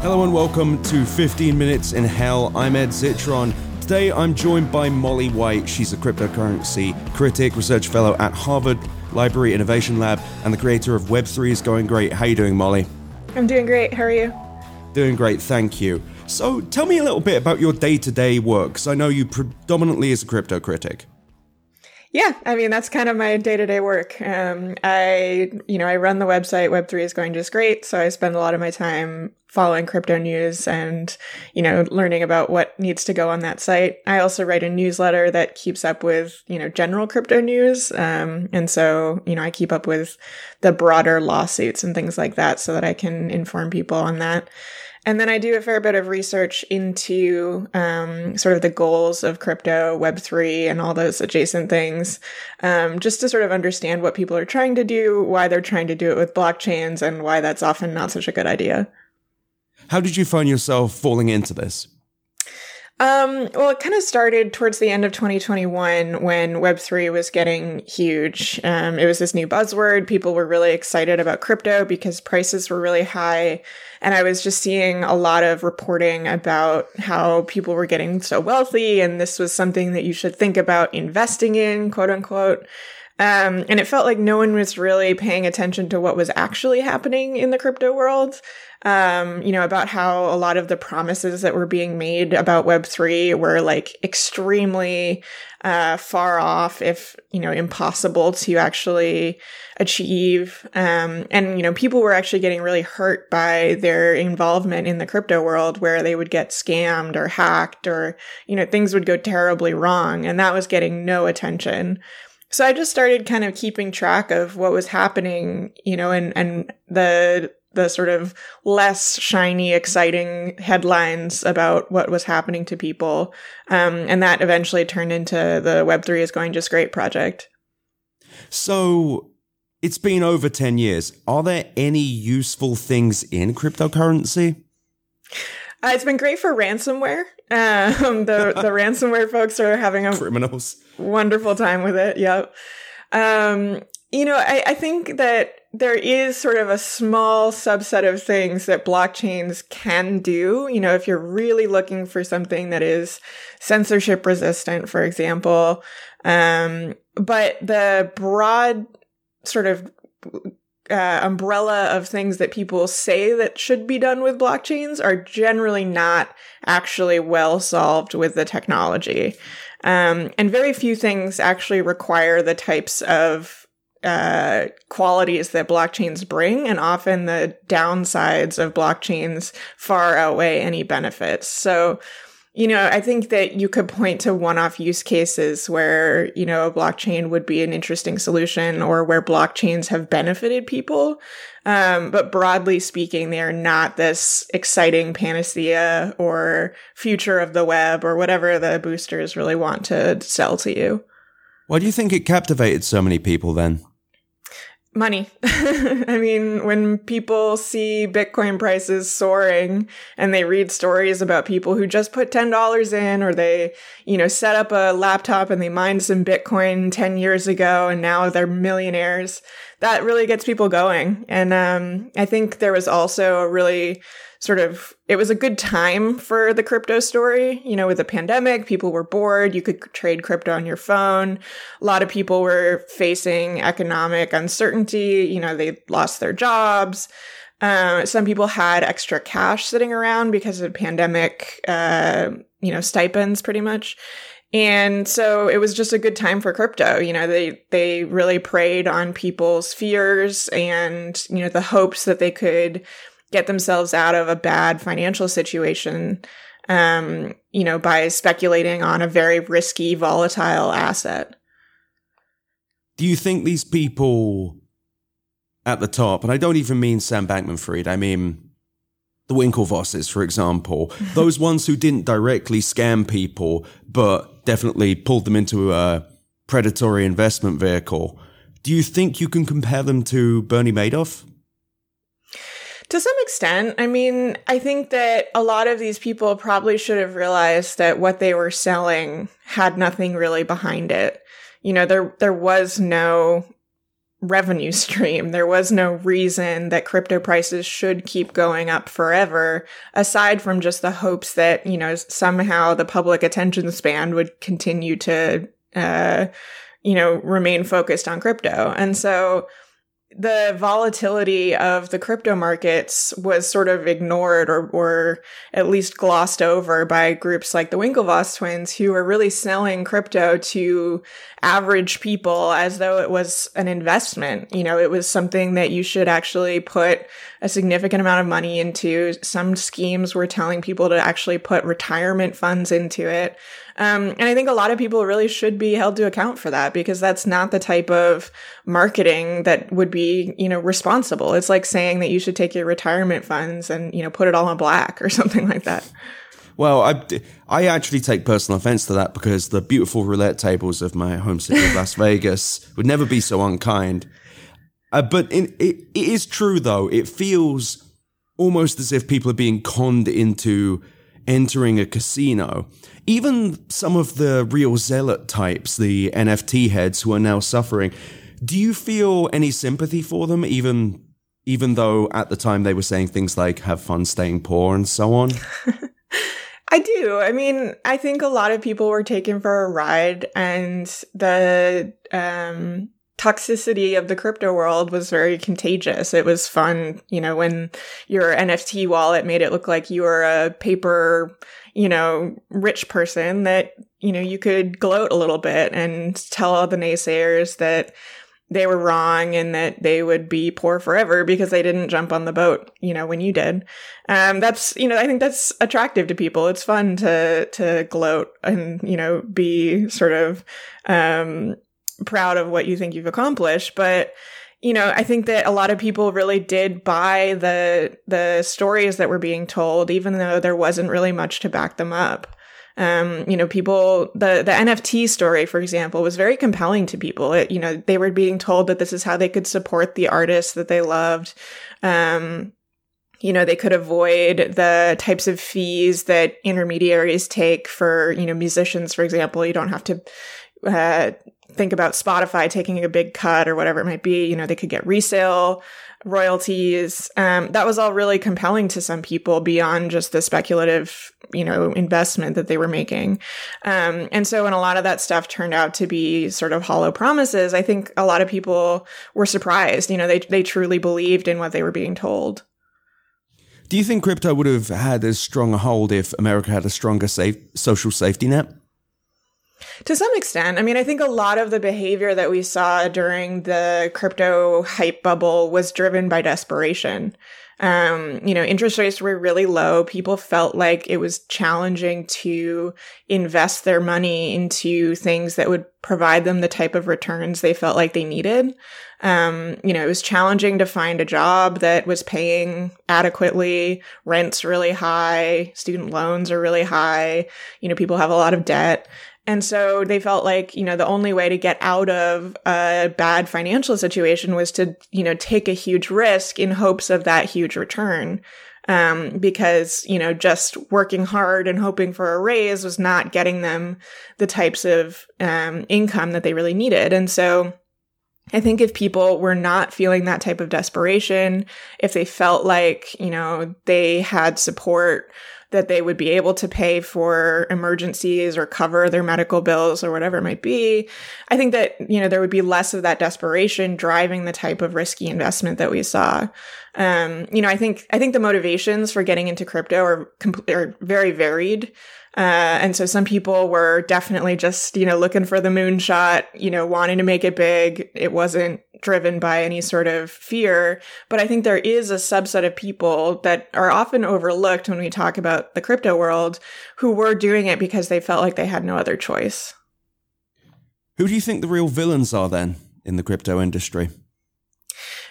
Hello and welcome to 15 Minutes in Hell. I'm Ed Zitron. Today I'm joined by Molly White. She's a cryptocurrency critic, research fellow at Harvard Library Innovation Lab, and the creator of Web3 is going great. How are you doing, Molly? I'm doing great. How are you? Doing great, thank you. So tell me a little bit about your day-to-day work, because I know you predominantly as a crypto critic. Yeah, I mean that's kind of my day-to-day work. Um, I, you know, I run the website. Web3 is going just great, so I spend a lot of my time following crypto news and, you know, learning about what needs to go on that site. I also write a newsletter that keeps up with, you know, general crypto news, um, and so you know I keep up with the broader lawsuits and things like that, so that I can inform people on that. And then I do a fair bit of research into um, sort of the goals of crypto, Web3, and all those adjacent things, um, just to sort of understand what people are trying to do, why they're trying to do it with blockchains, and why that's often not such a good idea. How did you find yourself falling into this? Um, well, it kind of started towards the end of 2021 when Web3 was getting huge. Um, it was this new buzzword. People were really excited about crypto because prices were really high. And I was just seeing a lot of reporting about how people were getting so wealthy. And this was something that you should think about investing in, quote unquote. Um, and it felt like no one was really paying attention to what was actually happening in the crypto world um, you know, about how a lot of the promises that were being made about Web3 were like extremely uh, far off, if, you know, impossible to actually achieve. Um, and, you know, people were actually getting really hurt by their involvement in the crypto world where they would get scammed or hacked or, you know, things would go terribly wrong. And that was getting no attention. So I just started kind of keeping track of what was happening, you know, and, and the the sort of less shiny, exciting headlines about what was happening to people. Um, and that eventually turned into the Web3 is going just great project. So it's been over 10 years. Are there any useful things in cryptocurrency? Uh, it's been great for ransomware. Um, the the ransomware folks are having a criminals wonderful time with it. Yep. Um, you know, I, I think that there is sort of a small subset of things that blockchains can do. You know, if you're really looking for something that is censorship resistant, for example. Um, but the broad sort of uh, umbrella of things that people say that should be done with blockchains are generally not actually well solved with the technology. Um, and very few things actually require the types of uh, qualities that blockchains bring, and often the downsides of blockchains far outweigh any benefits. So, you know, I think that you could point to one off use cases where, you know, a blockchain would be an interesting solution or where blockchains have benefited people. Um, but broadly speaking, they are not this exciting panacea or future of the web or whatever the boosters really want to sell to you. Why do you think it captivated so many people then? Money. I mean, when people see Bitcoin prices soaring and they read stories about people who just put $10 in or they, you know, set up a laptop and they mined some Bitcoin 10 years ago and now they're millionaires, that really gets people going. And um, I think there was also a really sort of it was a good time for the crypto story. You know with the pandemic people were bored. You could trade crypto on your phone. A lot of people were facing economic uncertainty. You know they lost their jobs. Uh, some people had extra cash sitting around because of the pandemic uh, you know stipends pretty much. And so it was just a good time for crypto. You know, they, they really preyed on people's fears and, you know, the hopes that they could get themselves out of a bad financial situation, um, you know, by speculating on a very risky, volatile asset. Do you think these people at the top, and I don't even mean Sam Bankman Fried, I mean the Winklevosses, for example, those ones who didn't directly scam people, but definitely pulled them into a predatory investment vehicle. Do you think you can compare them to Bernie Madoff? To some extent, I mean, I think that a lot of these people probably should have realized that what they were selling had nothing really behind it. You know, there there was no revenue stream. There was no reason that crypto prices should keep going up forever, aside from just the hopes that, you know, somehow the public attention span would continue to, uh, you know, remain focused on crypto. And so, the volatility of the crypto markets was sort of ignored or, or at least glossed over by groups like the Winklevoss twins who were really selling crypto to average people as though it was an investment. You know, it was something that you should actually put a significant amount of money into. Some schemes were telling people to actually put retirement funds into it. Um, and I think a lot of people really should be held to account for that because that's not the type of marketing that would be, you know, responsible. It's like saying that you should take your retirement funds and, you know, put it all in black or something like that. Well, I, I actually take personal offense to that because the beautiful roulette tables of my home city of Las Vegas would never be so unkind. Uh, but in, it, it is true, though. It feels almost as if people are being conned into entering a casino. Even some of the real zealot types, the NFT heads who are now suffering, do you feel any sympathy for them, even even though at the time they were saying things like "have fun staying poor" and so on? I do. I mean, I think a lot of people were taken for a ride, and the um, toxicity of the crypto world was very contagious. It was fun, you know, when your NFT wallet made it look like you were a paper, you know, rich person that, you know, you could gloat a little bit and tell all the naysayers that they were wrong and that they would be poor forever because they didn't jump on the boat, you know, when you did. Um, that's, you know, I think that's attractive to people. It's fun to, to gloat and, you know, be sort of, um, proud of what you think you've accomplished. But, you know, I think that a lot of people really did buy the, the stories that were being told, even though there wasn't really much to back them up. Um, you know, people, the, the NFT story, for example, was very compelling to people. It, you know, they were being told that this is how they could support the artists that they loved. Um, you know, they could avoid the types of fees that intermediaries take for, you know, musicians, for example. You don't have to, uh, think about Spotify taking a big cut or whatever it might be. You know, they could get resale royalties. Um, that was all really compelling to some people beyond just the speculative, you know, investment that they were making. Um, and so when a lot of that stuff turned out to be sort of hollow promises, I think a lot of people were surprised. You know, they they truly believed in what they were being told. Do you think crypto would have had as strong a hold if America had a stronger safe, social safety net? To some extent. I mean, I think a lot of the behavior that we saw during the crypto hype bubble was driven by desperation. Um, you know, interest rates were really low. People felt like it was challenging to invest their money into things that would provide them the type of returns they felt like they needed. Um, you know, it was challenging to find a job that was paying adequately. Rent's really high. Student loans are really high. You know, people have a lot of debt. And so they felt like, you know, the only way to get out of a bad financial situation was to, you know, take a huge risk in hopes of that huge return. Um, because, you know, just working hard and hoping for a raise was not getting them the types of, um, income that they really needed. And so, I think if people were not feeling that type of desperation, if they felt like, you know, they had support that they would be able to pay for emergencies or cover their medical bills or whatever it might be. I think that, you know, there would be less of that desperation driving the type of risky investment that we saw. Um, you know, I think, I think the motivations for getting into crypto are, compl- are very varied. Uh, and so some people were definitely just, you know, looking for the moonshot, you know, wanting to make it big. It wasn't driven by any sort of fear. But I think there is a subset of people that are often overlooked when we talk about the crypto world who were doing it because they felt like they had no other choice. Who do you think the real villains are then in the crypto industry?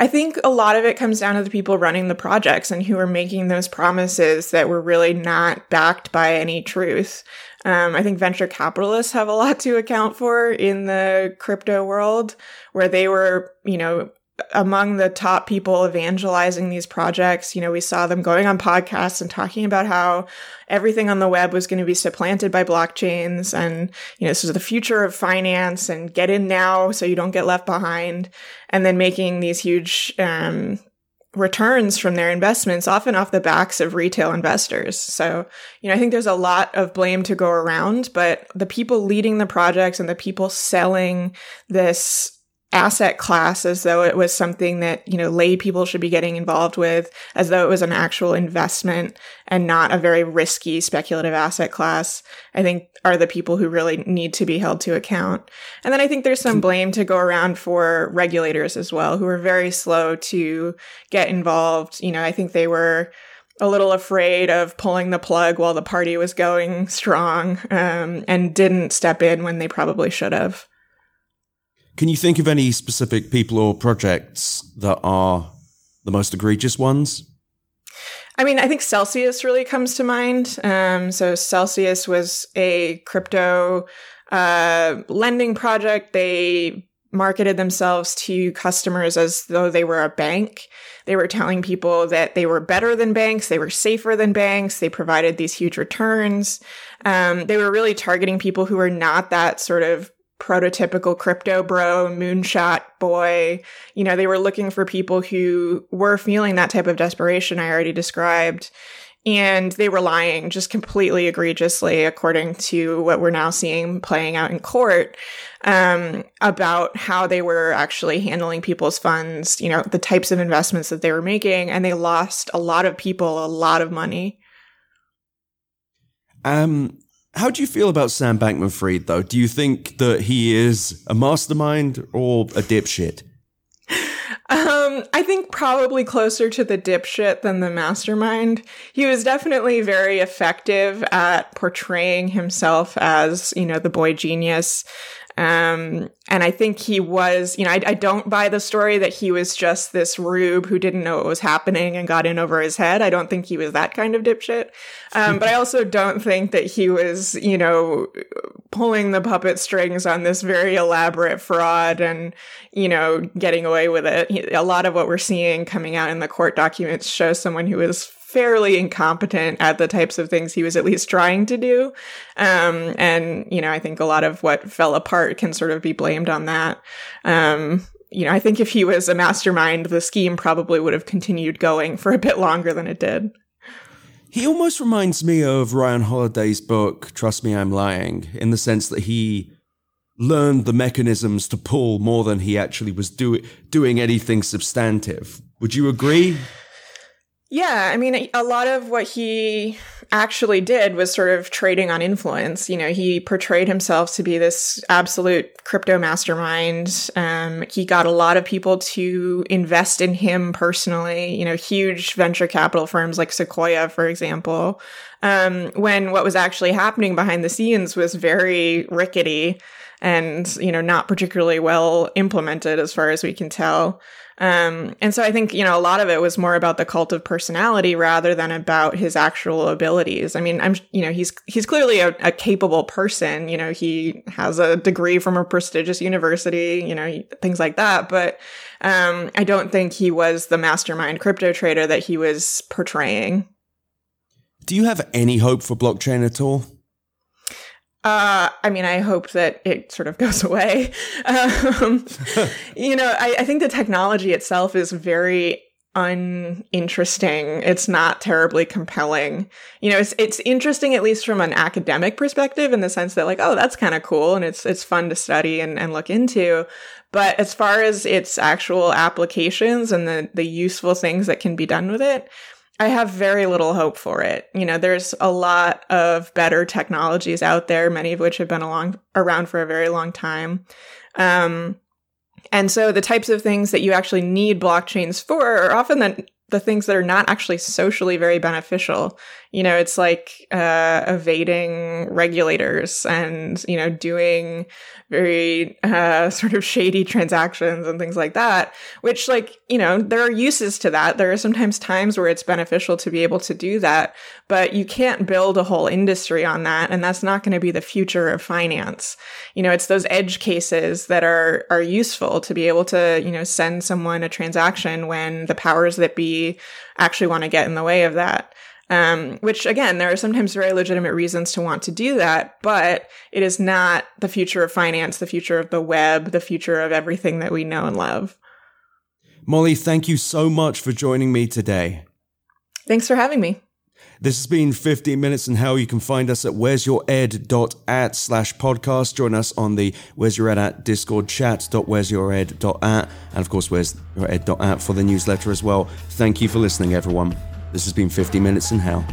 I think a lot of it comes down to the people running the projects and who are making those promises that were really not backed by any truth. Um, I think venture capitalists have a lot to account for in the crypto world, where they were, you know, among the top people evangelizing these projects. You know, we saw them going on podcasts and talking about how everything on the web was going to be supplanted by blockchains and, you know, this is the future of finance and get in now so you don't get left behind. And then making these huge, um, returns from their investments, often off the backs of retail investors. So, you know, I think there's a lot of blame to go around, but the people leading the projects and the people selling this asset class as though it was something that, you know, lay people should be getting involved with, as though it was an actual investment and not a very risky speculative asset class, I think are the people who really need to be held to account. And then I think there's some blame to go around for regulators as well, who are very slow to get involved. You know, I think they were a little afraid of pulling the plug while the party was going strong um, and didn't step in when they probably should have. Can you think of any specific people or projects that are the most egregious ones? I mean, I think Celsius really comes to mind. Um, so Celsius was a crypto uh, lending project. They marketed themselves to customers as though they were a bank. They were telling people that they were better than banks, they were safer than banks, they provided these huge returns. Um, they were really targeting people who were not that sort of prototypical crypto bro, moonshot boy. You know, they were looking for people who were feeling that type of desperation I already described. And they were lying just completely egregiously, according to what we're now seeing playing out in court, um, about how they were actually handling people's funds, you know, the types of investments that they were making. And they lost a lot of people a lot of money. Um, how do you feel about Sam Bankman Fried, though? Do you think that he is a mastermind or a dipshit? Um, I think probably closer to the dipshit than the mastermind. He was definitely very effective at portraying himself as, you know, the boy genius um, and I think he was, you know, I, I, don't buy the story that he was just this rube who didn't know what was happening and got in over his head. I don't think he was that kind of dipshit. Um, but I also don't think that he was, you know, pulling the puppet strings on this very elaborate fraud and, you know, getting away with it. He, a lot of what we're seeing coming out in the court documents shows someone who is fairly incompetent at the types of things he was at least trying to do. Um, and, you know, I think a lot of what fell apart can sort of be blamed on that. Um, you know, I think if he was a mastermind, the scheme probably would have continued going for a bit longer than it did. He almost reminds me of Ryan Holiday's book, Trust Me, I'm Lying, in the sense that he learned the mechanisms to pull more than he actually was do- doing anything substantive. Would you agree? Yeah, I mean, a lot of what he actually did was sort of trading on influence. You know, he portrayed himself to be this absolute crypto mastermind. Um, he got a lot of people to invest in him personally. You know, huge venture capital firms like Sequoia, for example. Um, when what was actually happening behind the scenes was very rickety and, you know, not particularly well implemented as far as we can tell. Um, and so I think, you know, a lot of it was more about the cult of personality rather than about his actual abilities. I mean, I'm, you know, he's, he's clearly a, a capable person. You know, he has a degree from a prestigious university, you know, things like that. But, um, I don't think he was the mastermind crypto trader that he was portraying. Do you have any hope for blockchain at all? Uh, I mean, I hope that it sort of goes away. Um, you know, I, I think the technology itself is very uninteresting. It's not terribly compelling. You know, it's it's interesting at least from an academic perspective in the sense that like, oh, that's kind of cool and it's it's fun to study and, and look into. But as far as its actual applications and the the useful things that can be done with it, I have very little hope for it. You know, there's a lot of better technologies out there, many of which have been along around for a very long time. Um, and so the types of things that you actually need blockchains for are often the, the things that are not actually socially very beneficial. You know, it's like uh, evading regulators and, you know, doing very uh, sort of shady transactions and things like that, which, like, you know, there are uses to that. There are sometimes times where it's beneficial to be able to do that, but you can't build a whole industry on that. And that's not going to be the future of finance. You know, it's those edge cases that are, are useful to be able to, you know, send someone a transaction when the powers that be actually want to get in the way of that. Um, which again, there are sometimes very legitimate reasons to want to do that, but it is not the future of finance, the future of the web, the future of everything that we know and love. Molly, thank you so much for joining me today. Thanks for having me. This has been 15 Minutes in Hell. You can find us at where'syourEd.at slash podcast. Join us on the Where's Your Ed at Discord chat dot where's your ed dot at and of course where's your ed dot at for the newsletter as well. Thank you for listening, everyone. This has been 50 Minutes in Hell.